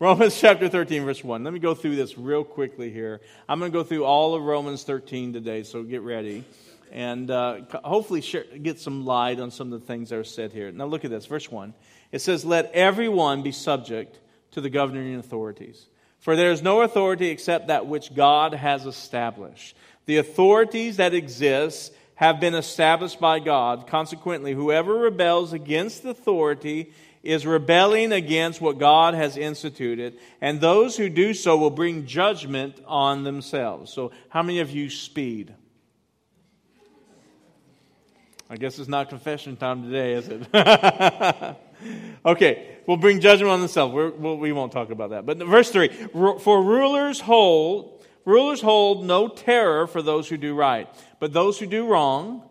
Romans chapter 13, verse 1. Let me go through this real quickly here. I'm going to go through all of Romans 13 today, so get ready. And uh, hopefully share, get some light on some of the things that are said here. Now look at this, verse 1. It says, Let everyone be subject to the governing authorities. For there is no authority except that which God has established. The authorities that exist have been established by God. Consequently, whoever rebels against authority is rebelling against what God has instituted, and those who do so will bring judgment on themselves. So, how many of you speed? I guess it's not confession time today, is it? okay, we'll bring judgment on themselves. We're, we will not talk about that. But verse 3 For rulers hold, rulers hold no terror for those who do right, but those who do wrong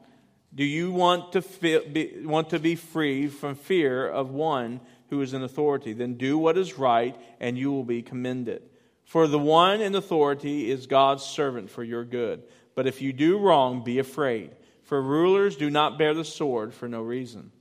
do you want to, feel, be, want to be free from fear of one who is in authority? Then do what is right, and you will be commended. For the one in authority is God's servant for your good. But if you do wrong, be afraid. For rulers do not bear the sword for no reason.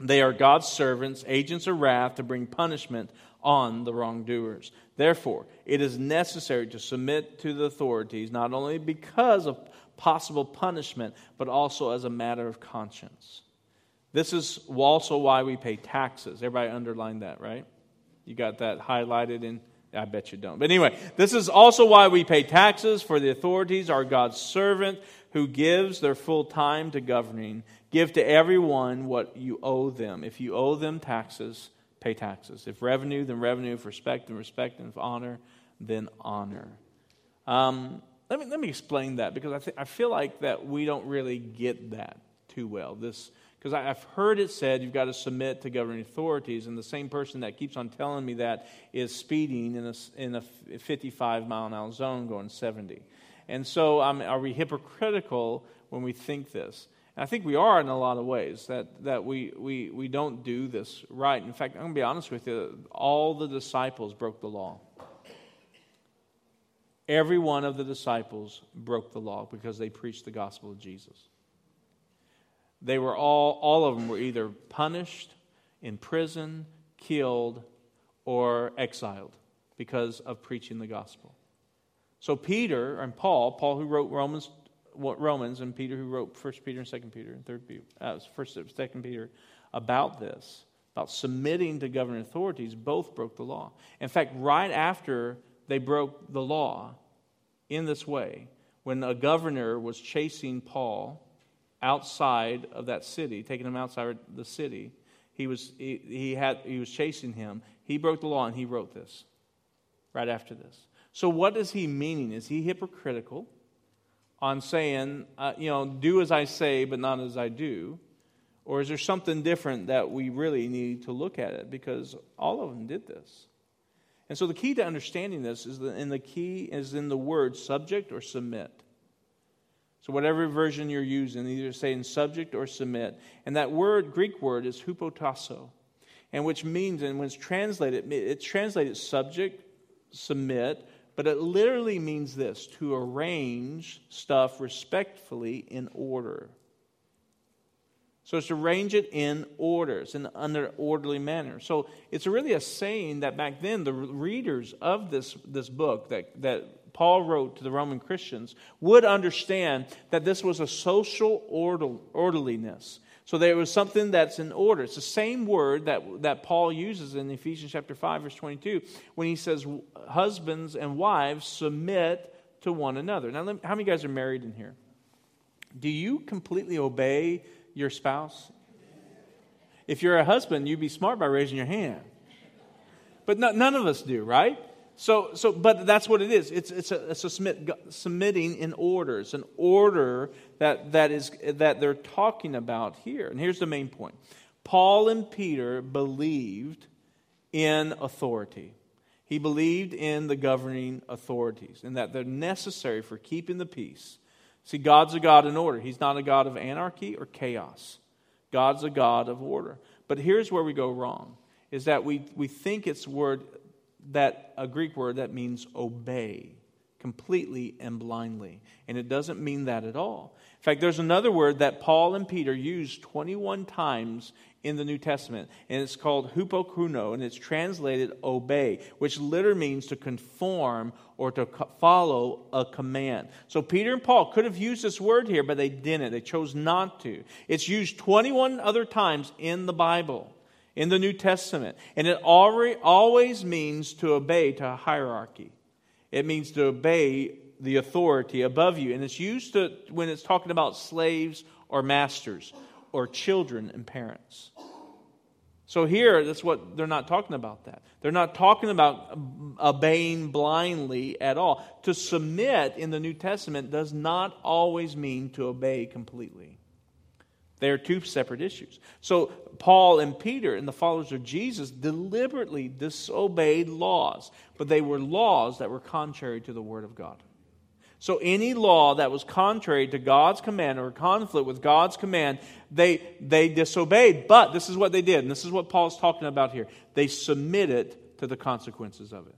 They are God's servants, agents of wrath to bring punishment on the wrongdoers. Therefore, it is necessary to submit to the authorities, not only because of possible punishment, but also as a matter of conscience. This is also why we pay taxes. Everybody underline that, right? You got that highlighted in I bet you don't. But anyway, this is also why we pay taxes, for the authorities are God's servant who gives their full time to governing. Give to everyone what you owe them. If you owe them taxes, pay taxes. If revenue, then revenue. If respect, then respect. And if honor, then honor. Um, let me, let me explain that because I, th- I feel like that we don't really get that too well. This because I've heard it said you've got to submit to governing authorities, and the same person that keeps on telling me that is speeding in a, in a 55 mile an hour zone going 70. And so, um, are we hypocritical when we think this? And I think we are in a lot of ways that, that we, we, we don't do this right. In fact, I'm going to be honest with you all the disciples broke the law. Every one of the disciples broke the law because they preached the gospel of Jesus. They were all, all of them were either punished, in prison, killed, or exiled because of preaching the gospel. So Peter and Paul, Paul who wrote Romans, Romans, and Peter who wrote First Peter and Second Peter and Third Peter, uh, First Second Peter, about this, about submitting to governing authorities, both broke the law. In fact, right after they broke the law in this way. When a governor was chasing Paul outside of that city, taking him outside the city, he was, he, he, had, he was chasing him. He broke the law and he wrote this right after this. So, what is he meaning? Is he hypocritical on saying, uh, you know, do as I say, but not as I do? Or is there something different that we really need to look at it? Because all of them did this. And so the key to understanding this is the, and the key is in the word subject or submit. So whatever version you're using, either saying subject or submit. And that word, Greek word, is hupotasso. And which means, and when it's translated, it's translated subject, submit, but it literally means this to arrange stuff respectfully in order. So it's to arrange it in orders, in an orderly manner. So it's really a saying that back then the readers of this, this book that, that Paul wrote to the Roman Christians would understand that this was a social order, orderliness. So there was something that's in order. It's the same word that, that Paul uses in Ephesians chapter 5, verse 22, when he says, Husbands and wives submit to one another. Now, how many guys are married in here? Do you completely obey your spouse? If you're a husband, you'd be smart by raising your hand. But no, none of us do, right? So, so, but that's what it is. It's, it's a, it's a submit, submitting in orders, an order that, that, is, that they're talking about here. And here's the main point Paul and Peter believed in authority. He believed in the governing authorities and that they're necessary for keeping the peace See, God's a God in order. He's not a God of anarchy or chaos. God's a God of order. But here's where we go wrong is that we, we think it's word that a Greek word that means obey completely and blindly. And it doesn't mean that at all. In fact, there's another word that Paul and Peter use 21 times in the New Testament, and it's called hupokruno, and it's translated obey, which literally means to conform or to follow a command. So Peter and Paul could have used this word here, but they didn't. They chose not to. It's used 21 other times in the Bible, in the New Testament, and it always means to obey to a hierarchy. It means to obey the authority above you. And it's used to, when it's talking about slaves or masters or children and parents. So here, that's what they're not talking about that. They're not talking about obeying blindly at all. To submit in the New Testament does not always mean to obey completely. They are two separate issues. So, Paul and Peter and the followers of Jesus deliberately disobeyed laws, but they were laws that were contrary to the Word of God. So, any law that was contrary to God's command or conflict with God's command, they, they disobeyed. But this is what they did, and this is what Paul's talking about here. They submitted to the consequences of it.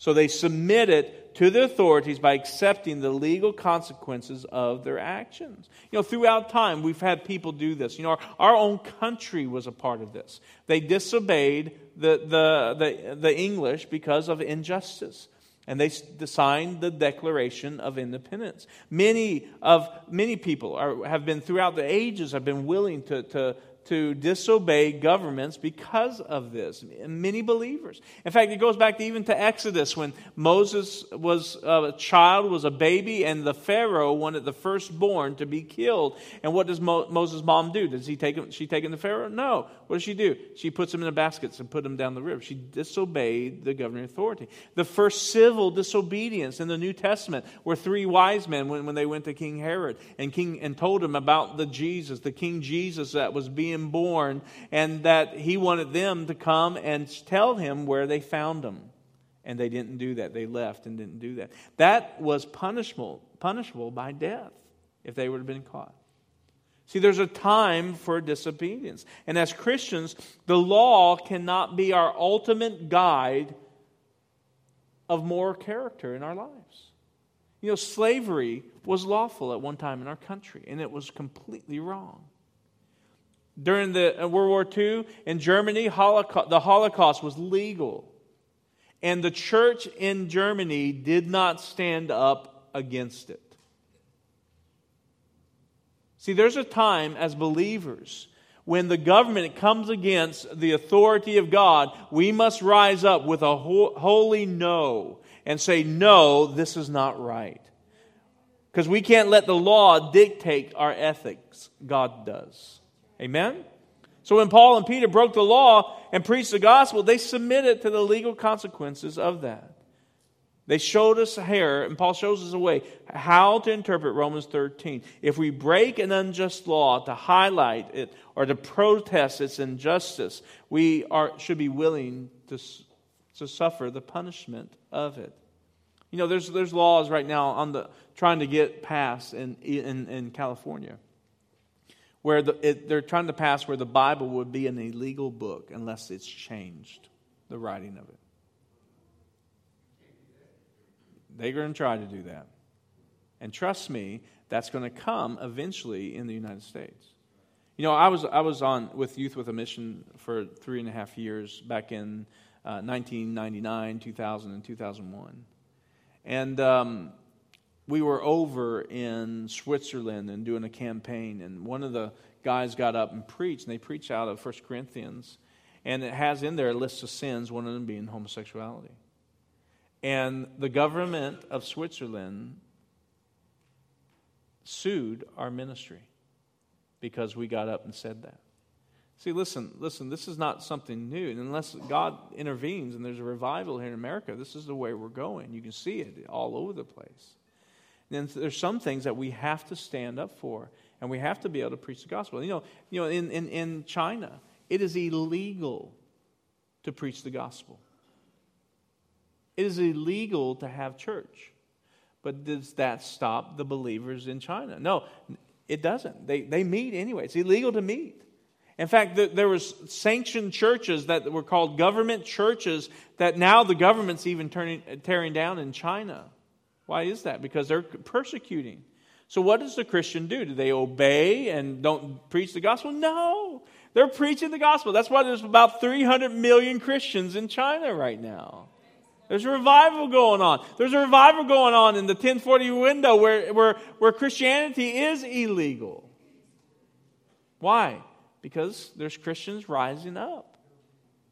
So, they submit it to the authorities by accepting the legal consequences of their actions. You know, throughout time, we've had people do this. You know, our, our own country was a part of this. They disobeyed the, the, the, the English because of injustice and they signed the Declaration of Independence. Many of many people are, have been throughout the ages have been willing to, to to disobey governments because of this. Many believers. In fact, it goes back to even to Exodus when Moses was uh, a child, was a baby, and the Pharaoh wanted the firstborn to be killed. And what does Mo- Moses' mom do? Does he take him, she him to Pharaoh? No. What does she do? She puts them in the baskets and put them down the river. She disobeyed the governing authority. The first civil disobedience in the New Testament were three wise men when, when they went to King Herod and King and told him about the Jesus, the King Jesus that was being born, and that he wanted them to come and tell him where they found him. And they didn't do that. They left and didn't do that. That was punishable, punishable by death if they would have been caught. See, there's a time for disobedience. And as Christians, the law cannot be our ultimate guide of moral character in our lives. You know, slavery was lawful at one time in our country, and it was completely wrong. During the uh, World War II in Germany, Holocaust, the Holocaust was legal. And the church in Germany did not stand up against it. See, there's a time as believers when the government comes against the authority of God, we must rise up with a holy no and say, No, this is not right. Because we can't let the law dictate our ethics, God does. Amen? So when Paul and Peter broke the law and preached the gospel, they submitted to the legal consequences of that. They showed us here, and Paul shows us a way how to interpret Romans 13. If we break an unjust law to highlight it or to protest its injustice, we are, should be willing to, to suffer the punishment of it. You know, there's, there's laws right now on the, trying to get passed in, in, in California where the, it, they're trying to pass where the Bible would be an illegal book unless it's changed, the writing of it. They're going to try to do that. And trust me, that's going to come eventually in the United States. You know, I was, I was on with Youth with a Mission for three and a half years back in uh, 1999, 2000, and 2001. And um, we were over in Switzerland and doing a campaign, and one of the guys got up and preached, and they preached out of 1 Corinthians, and it has in there a list of sins, one of them being homosexuality. And the government of Switzerland sued our ministry because we got up and said that. See, listen, listen, this is not something new. And unless God intervenes and there's a revival here in America, this is the way we're going. You can see it all over the place then there's some things that we have to stand up for and we have to be able to preach the gospel. You know, you know in, in, in China, it is illegal to preach the gospel. It is illegal to have church. But does that stop the believers in China? No, it doesn't. They, they meet anyway. It's illegal to meet. In fact, there was sanctioned churches that were called government churches that now the government's even turning, tearing down in China. Why is that? Because they're persecuting. So, what does the Christian do? Do they obey and don't preach the gospel? No. They're preaching the gospel. That's why there's about 300 million Christians in China right now. There's a revival going on. There's a revival going on in the 1040 window where, where, where Christianity is illegal. Why? Because there's Christians rising up,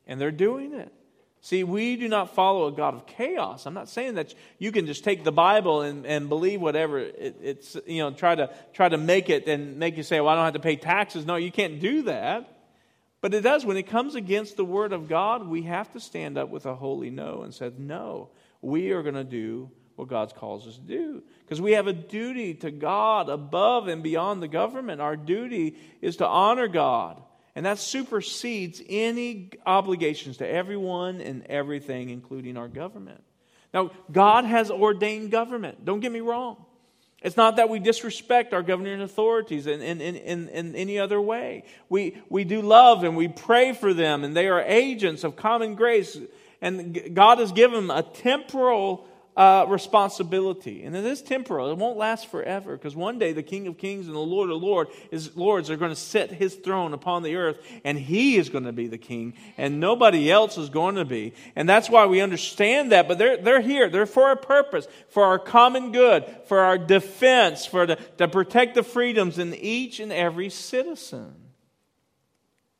and they're doing it. See, we do not follow a God of chaos. I'm not saying that you can just take the Bible and, and believe whatever it, it's, you know, try to, try to make it and make you say, well, I don't have to pay taxes. No, you can't do that. But it does. When it comes against the Word of God, we have to stand up with a holy no and say, no, we are going to do what God calls us to do. Because we have a duty to God above and beyond the government. Our duty is to honor God and that supersedes any obligations to everyone and everything, including our government. Now, God has ordained government. Don't get me wrong. It's not that we disrespect our governing authorities in, in, in, in, any other way. We, we do love and we pray for them, and they are agents of common grace. And God has given them a temporal uh, responsibility. And it is temporal. It won't last forever because one day the King of Kings and the Lord of Lord is, Lords are going to set his throne upon the earth and he is going to be the king and nobody else is going to be. And that's why we understand that. But they're, they're here. They're for a purpose, for our common good, for our defense, for the, to protect the freedoms in each and every citizen.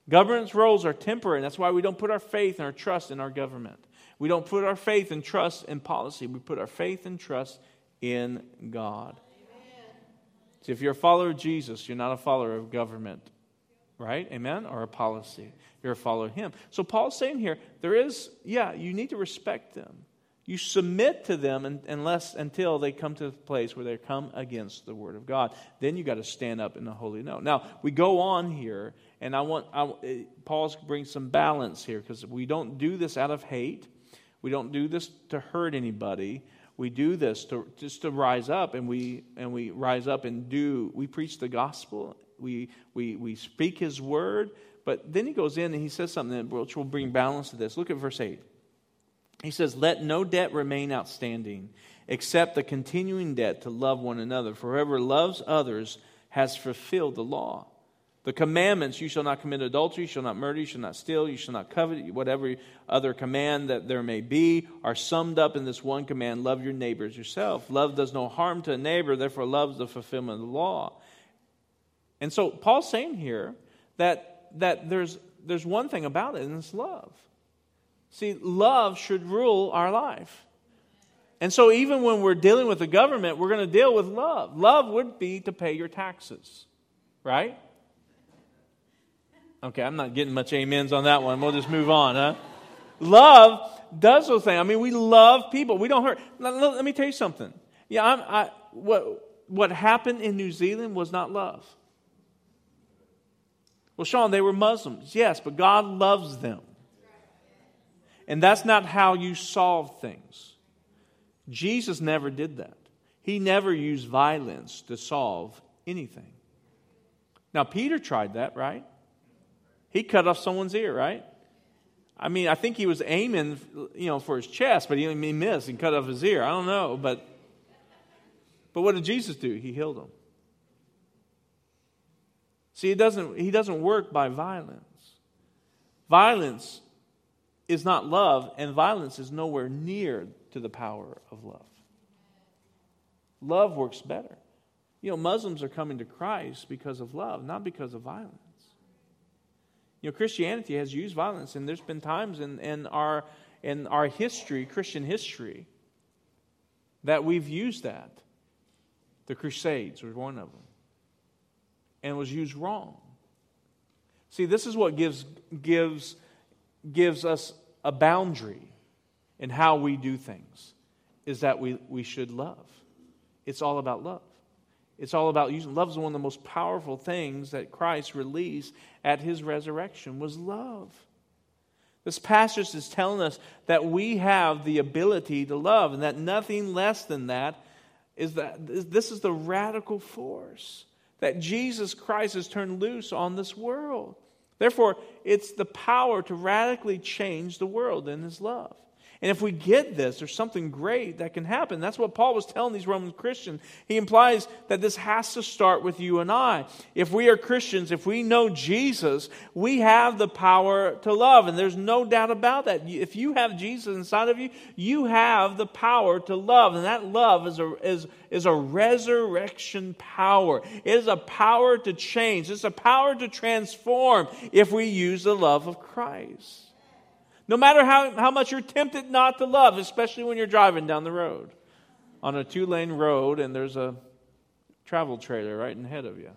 Government's roles are temporary. And that's why we don't put our faith and our trust in our government. We don't put our faith and trust in policy. We put our faith and trust in God. See, if you're a follower of Jesus, you're not a follower of government, right? Amen? Or a policy. You're a follower of Him. So Paul's saying here, there is, yeah, you need to respect them. You submit to them unless until they come to the place where they come against the word of God. Then you got to stand up in the holy no. Now we go on here, and I want I, eh, Paul's brings some balance here because we don't do this out of hate. We don't do this to hurt anybody. We do this to just to rise up and we and we rise up and do we preach the gospel. We we we speak his word, but then he goes in and he says something which will bring balance to this. Look at verse 8. He says, Let no debt remain outstanding, except the continuing debt to love one another. For whoever loves others has fulfilled the law. The commandments, you shall not commit adultery, you shall not murder, you shall not steal, you shall not covet, whatever other command that there may be, are summed up in this one command love your neighbors yourself. Love does no harm to a neighbor, therefore, love is the fulfillment of the law. And so, Paul's saying here that, that there's, there's one thing about it, and it's love. See, love should rule our life. And so, even when we're dealing with the government, we're going to deal with love. Love would be to pay your taxes, right? Okay, I'm not getting much amens on that one. We'll just move on, huh? Love does those things. I mean, we love people. We don't hurt. Let, let me tell you something. Yeah, I'm, I, what, what happened in New Zealand was not love. Well, Sean, they were Muslims. Yes, but God loves them. And that's not how you solve things. Jesus never did that. He never used violence to solve anything. Now, Peter tried that, right? He cut off someone's ear, right? I mean, I think he was aiming, you know, for his chest, but he, he missed and cut off his ear. I don't know, but but what did Jesus do? He healed him. See, it doesn't, he doesn't work by violence. Violence is not love, and violence is nowhere near to the power of love. Love works better. You know, Muslims are coming to Christ because of love, not because of violence. You know, Christianity has used violence, and there's been times in, in, our, in our history, Christian history, that we've used that. The Crusades was one of them, and was used wrong. See, this is what gives, gives, gives us a boundary in how we do things, is that we, we should love. It's all about love. It's all about using love is one of the most powerful things that Christ released at his resurrection was love. This passage is telling us that we have the ability to love and that nothing less than that is that this is the radical force that Jesus Christ has turned loose on this world. Therefore, it's the power to radically change the world in his love. And if we get this, there's something great that can happen. That's what Paul was telling these Roman Christians. He implies that this has to start with you and I. If we are Christians, if we know Jesus, we have the power to love. And there's no doubt about that. If you have Jesus inside of you, you have the power to love. And that love is a, is, is a resurrection power. It is a power to change, it's a power to transform if we use the love of Christ. No matter how, how much you're tempted not to love, especially when you're driving down the road on a two lane road and there's a travel trailer right in ahead of you.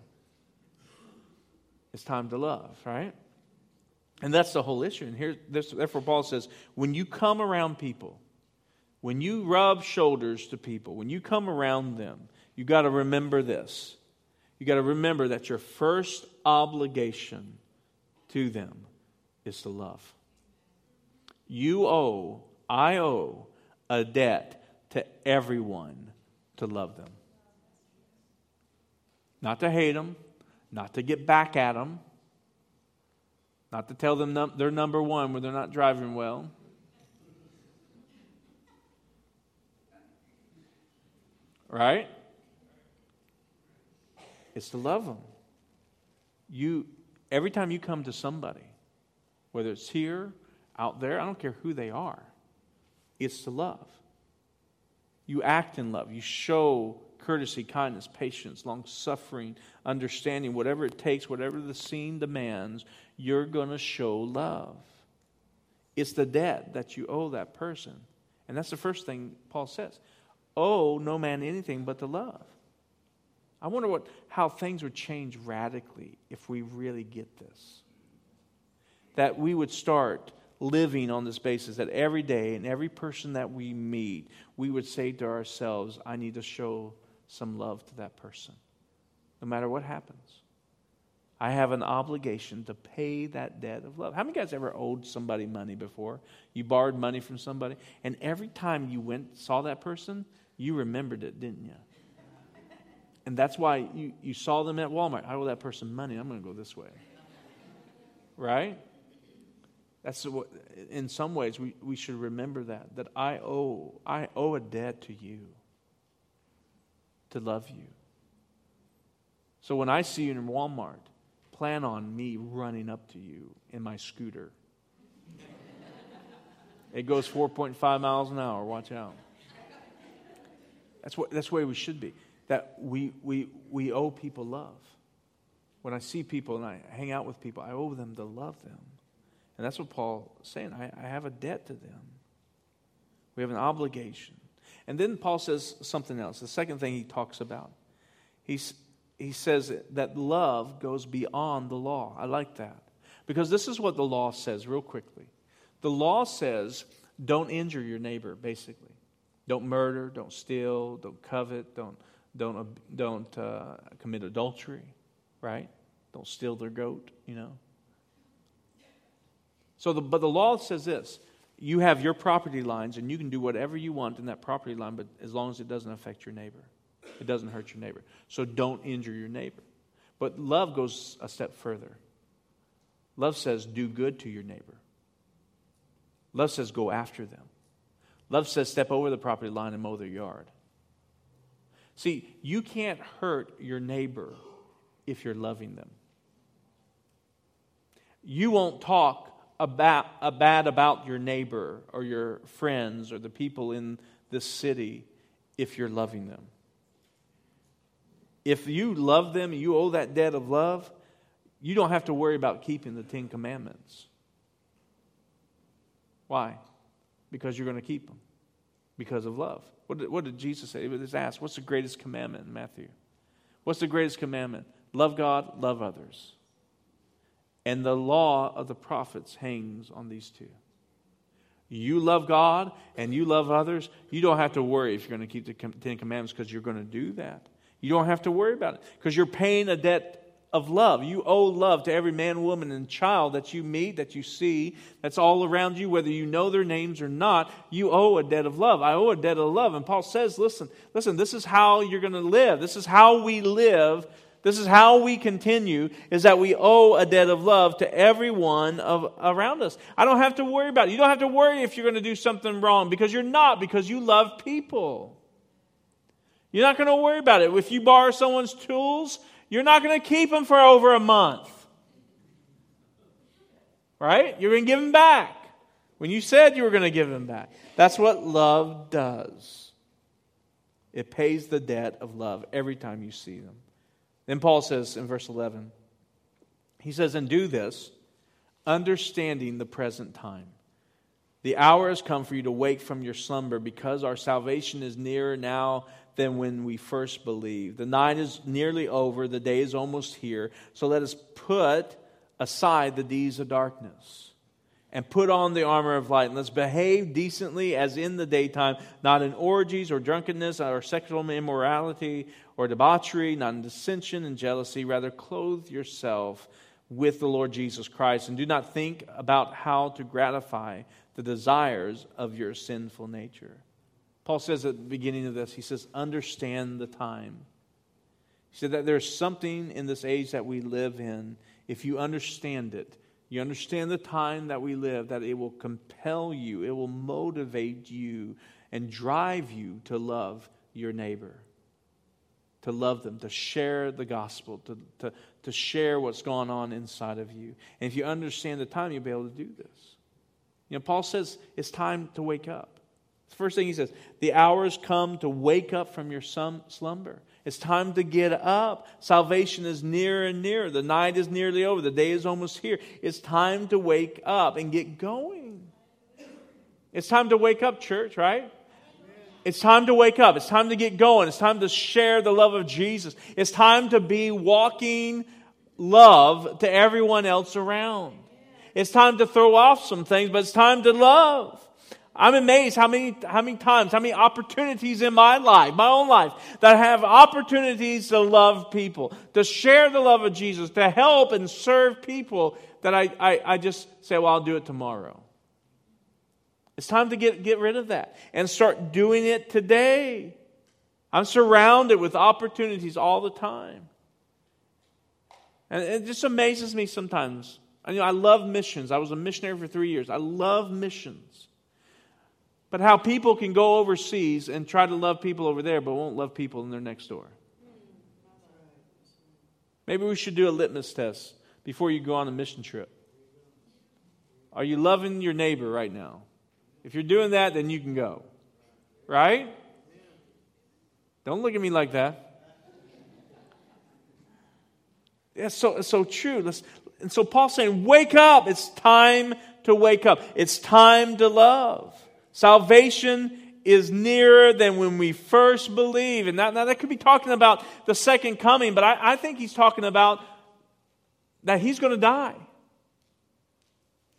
It's time to love, right? And that's the whole issue. And here, this, therefore, Paul says, when you come around people, when you rub shoulders to people, when you come around them, you got to remember this. You got to remember that your first obligation to them is to love. You owe, I owe, a debt to everyone to love them. Not to hate them, not to get back at them, not to tell them they're number one when they're not driving well. Right? It's to love them. You, every time you come to somebody, whether it's here out there, I don't care who they are, it's to love. You act in love. You show courtesy, kindness, patience, long suffering, understanding, whatever it takes, whatever the scene demands, you're going to show love. It's the debt that you owe that person. And that's the first thing Paul says. Owe no man anything but to love. I wonder what, how things would change radically if we really get this. That we would start living on this basis that every day and every person that we meet, we would say to ourselves, I need to show some love to that person, no matter what happens. I have an obligation to pay that debt of love. How many guys ever owed somebody money before? You borrowed money from somebody, and every time you went saw that person, you remembered it, didn't you? And that's why you, you saw them at Walmart. I owe that person money. I'm going to go this way. Right? That's what, in some ways we, we should remember that that I owe I owe a debt to you to love you. So when I see you in Walmart, plan on me running up to you in my scooter. it goes 4.5 miles an hour. Watch out. That's what that's the way we should be. That we we we owe people love. When I see people and I hang out with people, I owe them to love them. And that's what Paul's saying. I, I have a debt to them. We have an obligation. And then Paul says something else. The second thing he talks about. He's, he says that love goes beyond the law. I like that. Because this is what the law says, real quickly. The law says don't injure your neighbor, basically. Don't murder, don't steal, don't covet, don't, don't, don't uh, commit adultery, right? Don't steal their goat, you know. So, the, but the law says this you have your property lines and you can do whatever you want in that property line, but as long as it doesn't affect your neighbor, it doesn't hurt your neighbor. So, don't injure your neighbor. But love goes a step further. Love says, do good to your neighbor. Love says, go after them. Love says, step over the property line and mow their yard. See, you can't hurt your neighbor if you're loving them. You won't talk about, bad about your neighbor or your friends or the people in this city if you're loving them. If you love them you owe that debt of love, you don't have to worry about keeping the Ten Commandments. Why? Because you're going to keep them. Because of love. What did, what did Jesus say? He was asked, What's the greatest commandment in Matthew? What's the greatest commandment? Love God, love others. And the law of the prophets hangs on these two. You love God and you love others, you don't have to worry if you're going to keep the Ten Commandments because you're going to do that. You don't have to worry about it because you're paying a debt of love. You owe love to every man, woman, and child that you meet, that you see, that's all around you, whether you know their names or not. You owe a debt of love. I owe a debt of love. And Paul says, listen, listen, this is how you're going to live. This is how we live This is how we continue, is that we owe a debt of love to everyone of, around us. I don't have to worry about it. You don't have to worry if you're going to do something wrong because you're not, because you love people. You're not going to worry about it. If you borrow someone's tools, you're not going to keep them for over a month. Right? You're going to give them back when you said you were going to give them back. That's what love does. It pays the debt of love every time you see them. Then Paul says in verse 11, he says, And do this, understanding the present time. The hour has come for you to wake from your slumber because our salvation is nearer now than when we first believed. The night is nearly over, the day is almost here. So let us put aside the deeds of darkness and put on the armor of light. And let's behave decently as in the daytime, not in orgies or drunkenness or sexual immorality or debauchery, not in dissension and jealousy. Rather, clothe yourself with the Lord Jesus Christ and do not think about how to gratify the desires of your sinful nature. Paul says at the beginning of this, he says, understand the time. He said that there's something in this age that we live in, if you understand it, you understand the time that we live, that it will compel you, it will motivate you and drive you to love your neighbor, to love them, to share the gospel, to, to, to share what's going on inside of you. And if you understand the time, you'll be able to do this. You know, Paul says it's time to wake up. The first thing he says, the hour has come to wake up from your slumber. It's time to get up. Salvation is nearer and nearer. The night is nearly over. The day is almost here. It's time to wake up and get going. It's time to wake up, church, right? It's time to wake up. It's time to get going. It's time to share the love of Jesus. It's time to be walking love to everyone else around. It's time to throw off some things, but it's time to love. I'm amazed how many, how many times, how many opportunities in my life, my own life, that I have opportunities to love people, to share the love of Jesus, to help and serve people that I, I, I just say, well, I'll do it tomorrow. It's time to get, get rid of that and start doing it today. I'm surrounded with opportunities all the time. And it just amazes me sometimes. I, you know, I love missions. I was a missionary for three years. I love missions. But how people can go overseas and try to love people over there, but won't love people in their next door. Maybe we should do a litmus test before you go on a mission trip. Are you loving your neighbor right now? If you're doing that, then you can go. Right? Don't look at me like that. That's so, so true. Let's, and so Paul's saying, wake up. It's time to wake up. It's time to love. Salvation is nearer than when we first believe. And that, now that could be talking about the second coming, but I, I think he's talking about that he's going to die.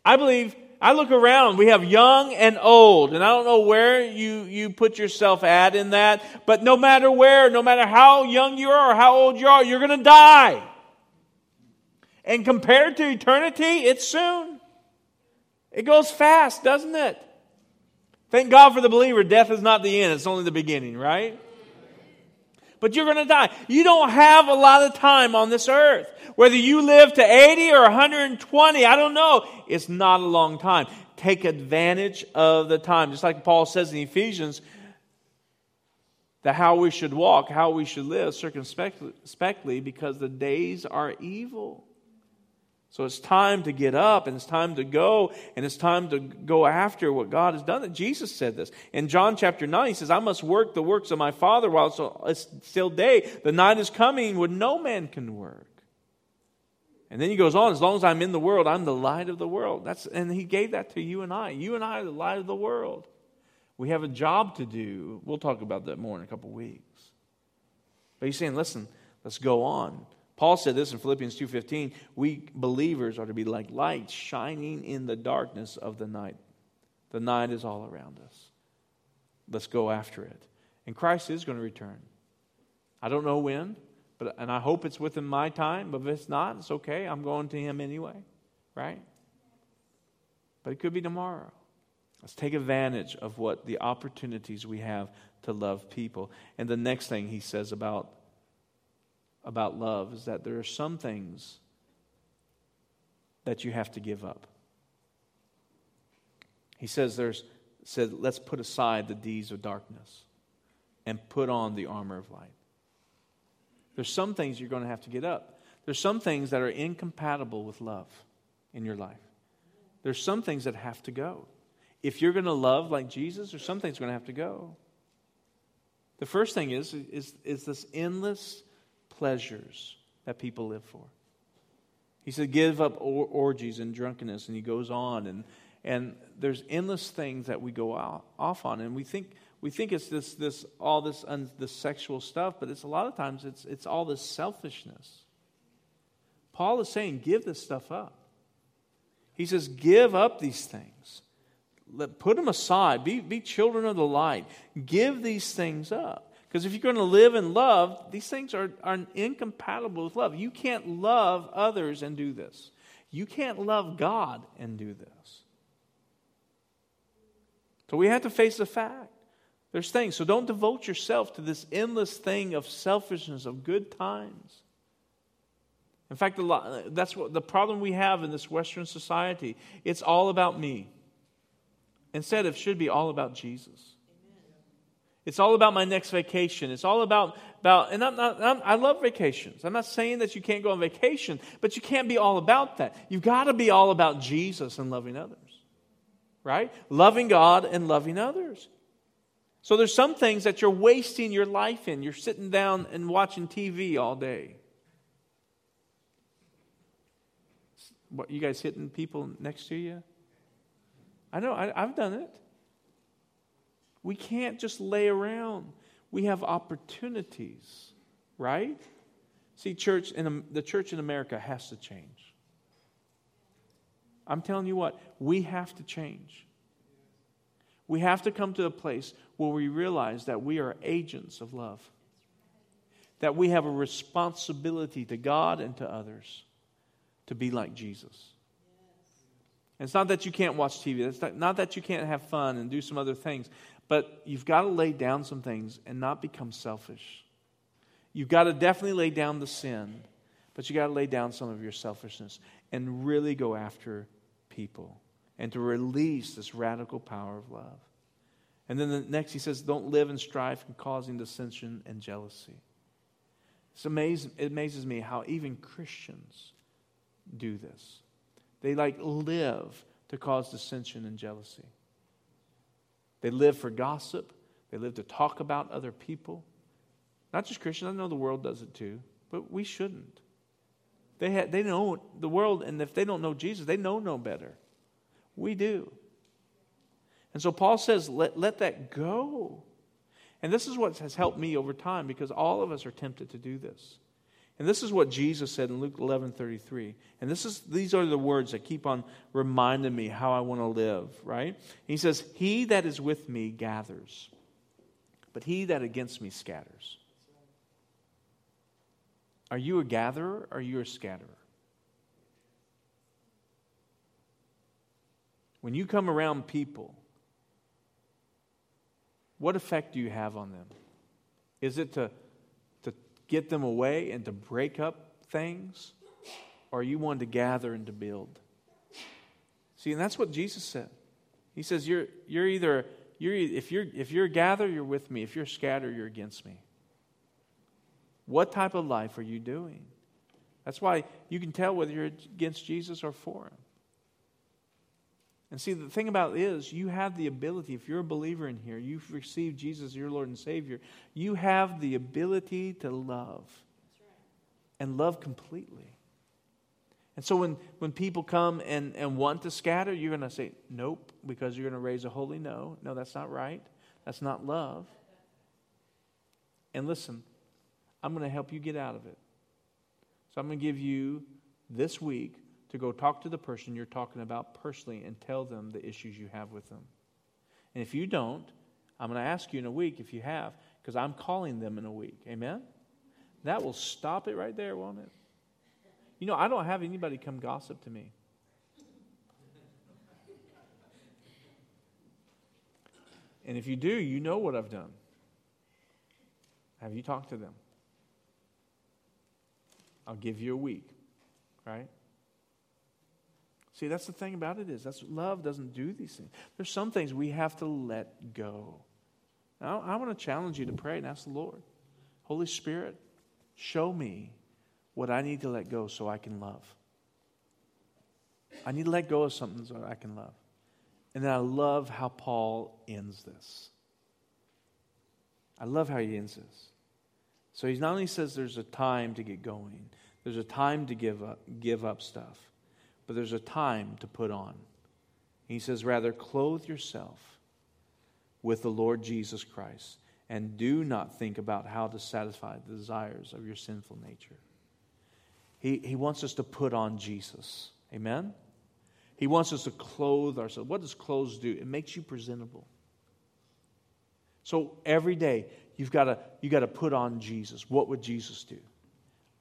I believe, I look around, we have young and old, and I don't know where you, you put yourself at in that, but no matter where, no matter how young you are or how old you are, you're going to die. And compared to eternity, it's soon. It goes fast, doesn't it? Thank God for the believer, death is not the end, it's only the beginning, right? But you're going to die. You don't have a lot of time on this earth. Whether you live to 80 or 120, I don't know. It's not a long time. Take advantage of the time. Just like Paul says in Ephesians, that how we should walk, how we should live circumspectly, because the days are evil. So it's time to get up and it's time to go and it's time to go after what God has done. And Jesus said this. In John chapter 9, he says, I must work the works of my Father while it's still day. The night is coming when no man can work. And then he goes on, as long as I'm in the world, I'm the light of the world. That's, and he gave that to you and I. You and I are the light of the world. We have a job to do. We'll talk about that more in a couple weeks. But he's saying, listen, let's go on. Paul said this in Philippians 2:15, we believers are to be like lights shining in the darkness of the night. The night is all around us. Let's go after it. And Christ is going to return. I don't know when, but and I hope it's within my time, but if it's not, it's okay. I'm going to him anyway, right? But it could be tomorrow. Let's take advantage of what the opportunities we have to love people. And the next thing he says about about love is that there are some things that you have to give up. He says there's said let's put aside the deeds of darkness and put on the armor of light. There's some things you're going to have to get up. There's some things that are incompatible with love in your life. There's some things that have to go. If you're going to love like Jesus, there's some things going to have to go. The first thing is, is, is this endless pleasures that people live for. He said, give up or- orgies and drunkenness, and he goes on. And, and there's endless things that we go out, off on. And we think, we think it's this, this, all this, un, sexual stuff, but it's a lot of times it's, it's all this selfishness. Paul is saying, give this stuff up. He says, give up these things. Let, put them aside. Be, be children of the light. Give these things up. Because if you're going to live in love, these things are, are incompatible with love. You can't love others and do this. You can't love God and do this. So we have to face the fact. There's things. So don't devote yourself to this endless thing of selfishness, of good times. In fact, that's what the problem we have in this Western society. It's all about me. Instead, it should be all about Jesus. It's all about my next vacation. It's all about, about and I'm not, I'm, i love vacations. I'm not saying that you can't go on vacation, but you can't be all about that. You've got to be all about Jesus and loving others, right? Loving God and loving others. So there's some things that you're wasting your life in. You're sitting down and watching TV all day. What, you guys hitting people next to you? I know, I, I've done it. We can't just lay around. We have opportunities, right? See, church in the church in America has to change. I'm telling you what, we have to change. We have to come to a place where we realize that we are agents of love. That we have a responsibility to God and to others to be like Jesus. And it's not that you can't watch TV. It's not, not that you can't have fun and do some other things. But you've got to lay down some things and not become selfish. You've got to definitely lay down the sin, but you've got to lay down some of your selfishness and really go after people and to release this radical power of love. And then the next he says, don't live in strife and causing dissension and jealousy. It's amazing, it amazes me how even Christians do this. They like live to cause dissension and jealousy. They live for gossip. They live to talk about other people. Not just Christians, I know the world does it too, but we shouldn't. They, ha- they know the world, and if they don't know Jesus, they know no better. We do. And so Paul says, let, let that go. And this is what has helped me over time because all of us are tempted to do this. And this is what Jesus said in Luke 11 33. And this is, these are the words that keep on reminding me how I want to live, right? He says, He that is with me gathers, but he that against me scatters. Are you a gatherer or are you a scatterer? When you come around people, what effect do you have on them? Is it to get them away and to break up things? Or are you one to gather and to build? See, and that's what Jesus said. He says, You're, you're either, you're, if, you're, if you're gather, you're with me. If you're scatter, you're against me. What type of life are you doing? That's why you can tell whether you're against Jesus or for him. And see, the thing about it is, you have the ability, if you're a believer in here, you've received Jesus as your Lord and Savior, you have the ability to love and love completely. And so when, when people come and, and want to scatter, you're going to say, nope, because you're going to raise a holy no. No, that's not right. That's not love. And listen, I'm going to help you get out of it. So I'm going to give you this week to go talk to the person you're talking about personally and tell them the issues you have with them. And if you don't, I'm going to ask you in a week if you have, because I'm calling them in a week. Amen? That will stop it right there, won't it? You know, I don't have anybody come gossip to me. And if you do, you know what I've done. Have you talked to them? I'll give you a week, right? See, that's the thing about it is that's love doesn't do these things. There's some things we have to let go. Now, I want to challenge you to pray and ask the Lord, Holy Spirit, show me what I need to let go so I can love. I need to let go of something so I can love. And then I love how Paul ends this. I love how he ends this. So he not only says there's a time to get going, there's a time to give up, give up stuff, but there's a time to put on. He says, rather, clothe yourself with the Lord Jesus Christ and do not think about how to satisfy the desires of your sinful nature. He, he wants us to put on Jesus. Amen? He wants us to clothe ourselves. What does clothes do? It makes you presentable. So every day, you've got to, you've got to put on Jesus. What would Jesus do?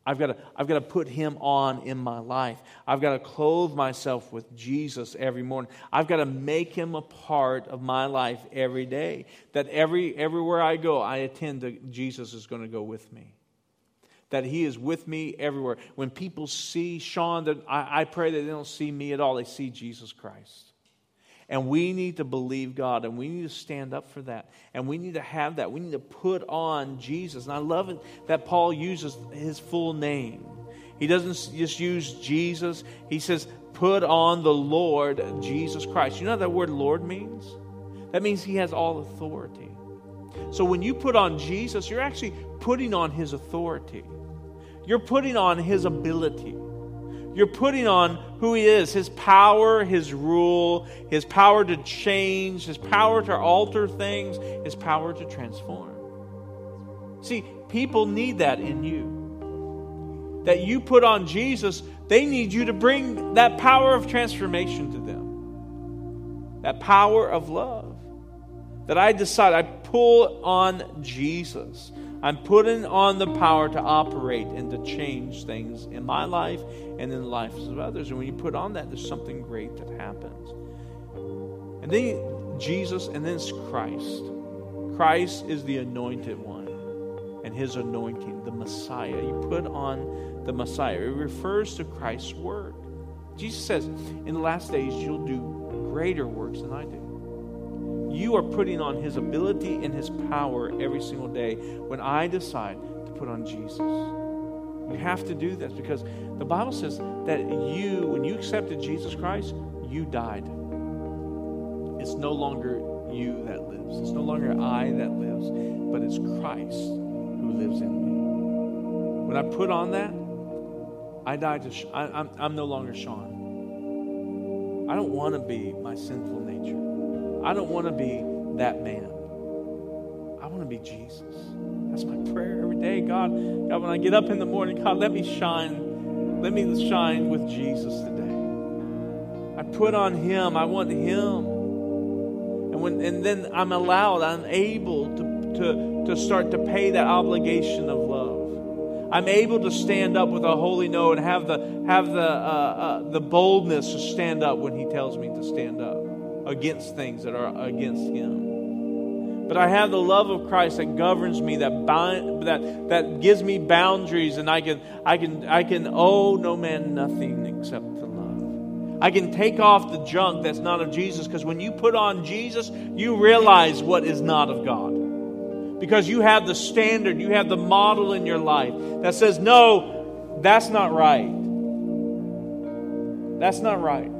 I've got, to, I've got to put him on in my life. I've got to clothe myself with Jesus every morning. I've got to make him a part of my life every day. That every, everywhere I go, I attend to Jesus is going to go with me. That he is with me everywhere. When people see Sean, I, I pray that they don't see me at all. They see Jesus Christ. And we need to believe God and we need to stand up for that. And we need to have that. We need to put on Jesus. And I love it that Paul uses his full name. He doesn't just use Jesus, he says, put on the Lord Jesus Christ. You know what that word Lord means? That means he has all authority. So when you put on Jesus, you're actually putting on his authority, you're putting on his ability. You're putting on who He is His power, His rule, His power to change, His power to alter things, His power to transform. See, people need that in you. That you put on Jesus, they need you to bring that power of transformation to them, that power of love. That I decide, I pull on Jesus. I'm putting on the power to operate and to change things in my life and in the lives of others. And when you put on that, there's something great that happens. And then Jesus, and then it's Christ. Christ is the anointed one and his anointing, the Messiah. You put on the Messiah. It refers to Christ's word. Jesus says, In the last days, you'll do greater works than I do you are putting on His ability and His power every single day when I decide to put on Jesus. You have to do this because the Bible says that you, when you accepted Jesus Christ, you died. It's no longer you that lives. It's no longer I that lives, but it's Christ who lives in me. When I put on that, I die to. Sh- I, I'm, I'm no longer Sean. I don't want to be my sinful nature. I don't want to be that man. I want to be Jesus. That's my prayer every day. God, God, when I get up in the morning, God, let me shine. Let me shine with Jesus today. I put on Him. I want Him. And when and then I'm allowed, I'm able to, to, to start to pay that obligation of love. I'm able to stand up with a holy no and have the have the uh, uh, the boldness to stand up when He tells me to stand up against things that are against Him. But I have the love of Christ that governs me, that bind, that that gives me boundaries, and I can I can I can owe no man nothing except the love. I can take off the junk that's not of Jesus, because when you put on Jesus, you realize what is not of God. Because you have the standard, you have the model in your life that says, no, that's not right. That's not right.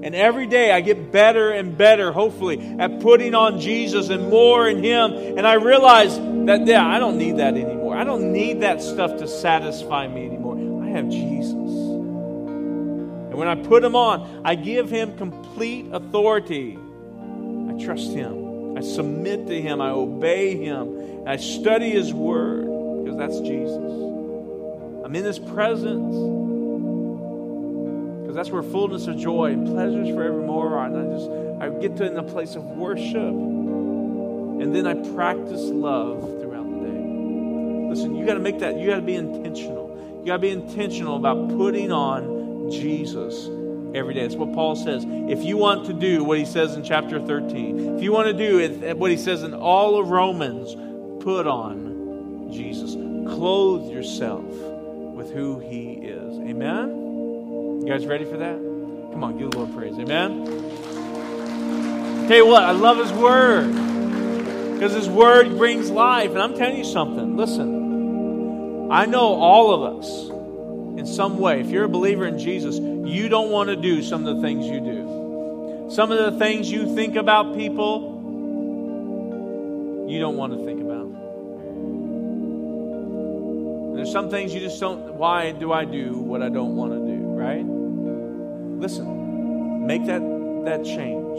And every day I get better and better, hopefully, at putting on Jesus and more in Him. And I realize that, yeah, I don't need that anymore. I don't need that stuff to satisfy me anymore. I have Jesus. And when I put Him on, I give Him complete authority. I trust Him. I submit to Him. I obey Him. I study His Word because that's Jesus. I'm in His presence that's where fullness of joy and pleasures forevermore are. And I just, I get to in a place of worship. And then I practice love throughout the day. Listen, you got to make that, you got to be intentional. You got to be intentional about putting on Jesus every day. That's what Paul says. If you want to do what he says in chapter 13, if you want to do what he says in all of Romans, put on Jesus. Clothe yourself with who He is. Amen? You guys ready for that? Come on, give the Lord praise. Amen? Tell you what, I love His Word because His Word brings life. And I'm telling you something. Listen, I know all of us in some way, if you're a believer in Jesus, you don't want to do some of the things you do. Some of the things you think about people, you don't want to think about. There's some things you just don't. Why do I do what I don't want to do, right? Listen, make that, that change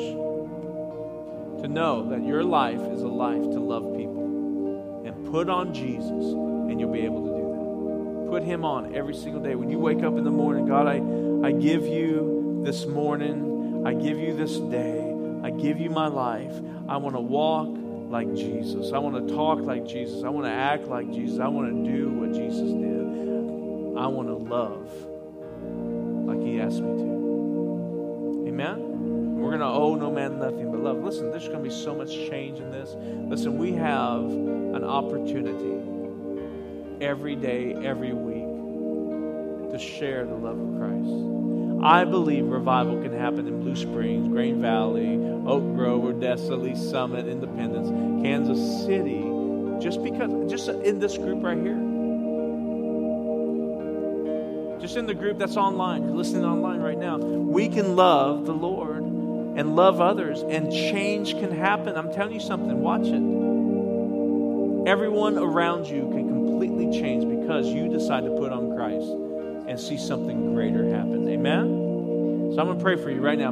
to know that your life is a life to love people and put on Jesus, and you'll be able to do that. Put Him on every single day. When you wake up in the morning, God, I, I give you this morning, I give you this day, I give you my life. I want to walk like Jesus. I want to talk like Jesus. I want to act like Jesus. I want to do what Jesus did. I want to love like He asked me to. Amen? We're going to owe no man nothing but love. Listen, there's going to be so much change in this. Listen, we have an opportunity every day, every week to share the love of Christ. I believe revival can happen in Blue Springs, Grain Valley, Oak Grove, Odessa, Lee's Summit, Independence, Kansas City, just because, just in this group right here. Just in the group that's online, you're listening online right now. We can love the Lord and love others, and change can happen. I'm telling you something, watch it. Everyone around you can completely change because you decide to put on Christ and see something greater happen. Amen? So I'm going to pray for you right now.